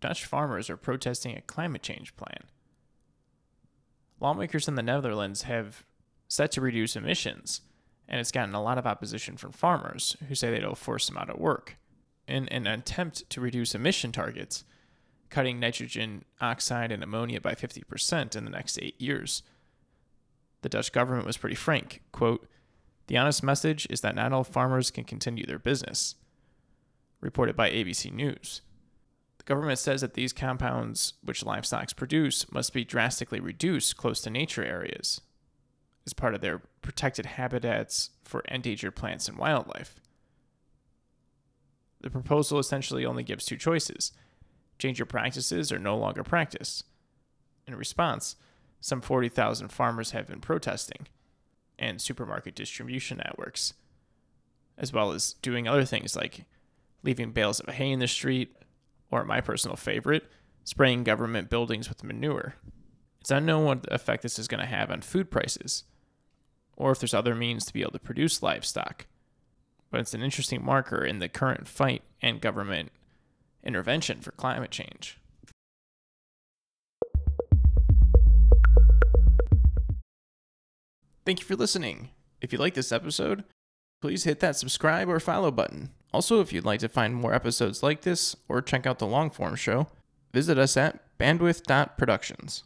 Dutch farmers are protesting a climate change plan. Lawmakers in the Netherlands have set to reduce emissions, and it's gotten a lot of opposition from farmers who say that it'll force them out of work. In an attempt to reduce emission targets, cutting nitrogen oxide and ammonia by 50% in the next eight years, the Dutch government was pretty frank. Quote, the honest message is that not all farmers can continue their business. Reported by ABC News. Government says that these compounds, which livestock produce, must be drastically reduced close to nature areas as part of their protected habitats for endangered plants and wildlife. The proposal essentially only gives two choices change your practices or no longer practice. In response, some 40,000 farmers have been protesting, and supermarket distribution networks, as well as doing other things like leaving bales of hay in the street, or my personal favorite, spraying government buildings with manure. It's unknown what effect this is going to have on food prices, or if there's other means to be able to produce livestock. But it's an interesting marker in the current fight and government intervention for climate change. Thank you for listening. If you like this episode, please hit that subscribe or follow button. Also, if you'd like to find more episodes like this or check out the long form show, visit us at bandwidth.productions.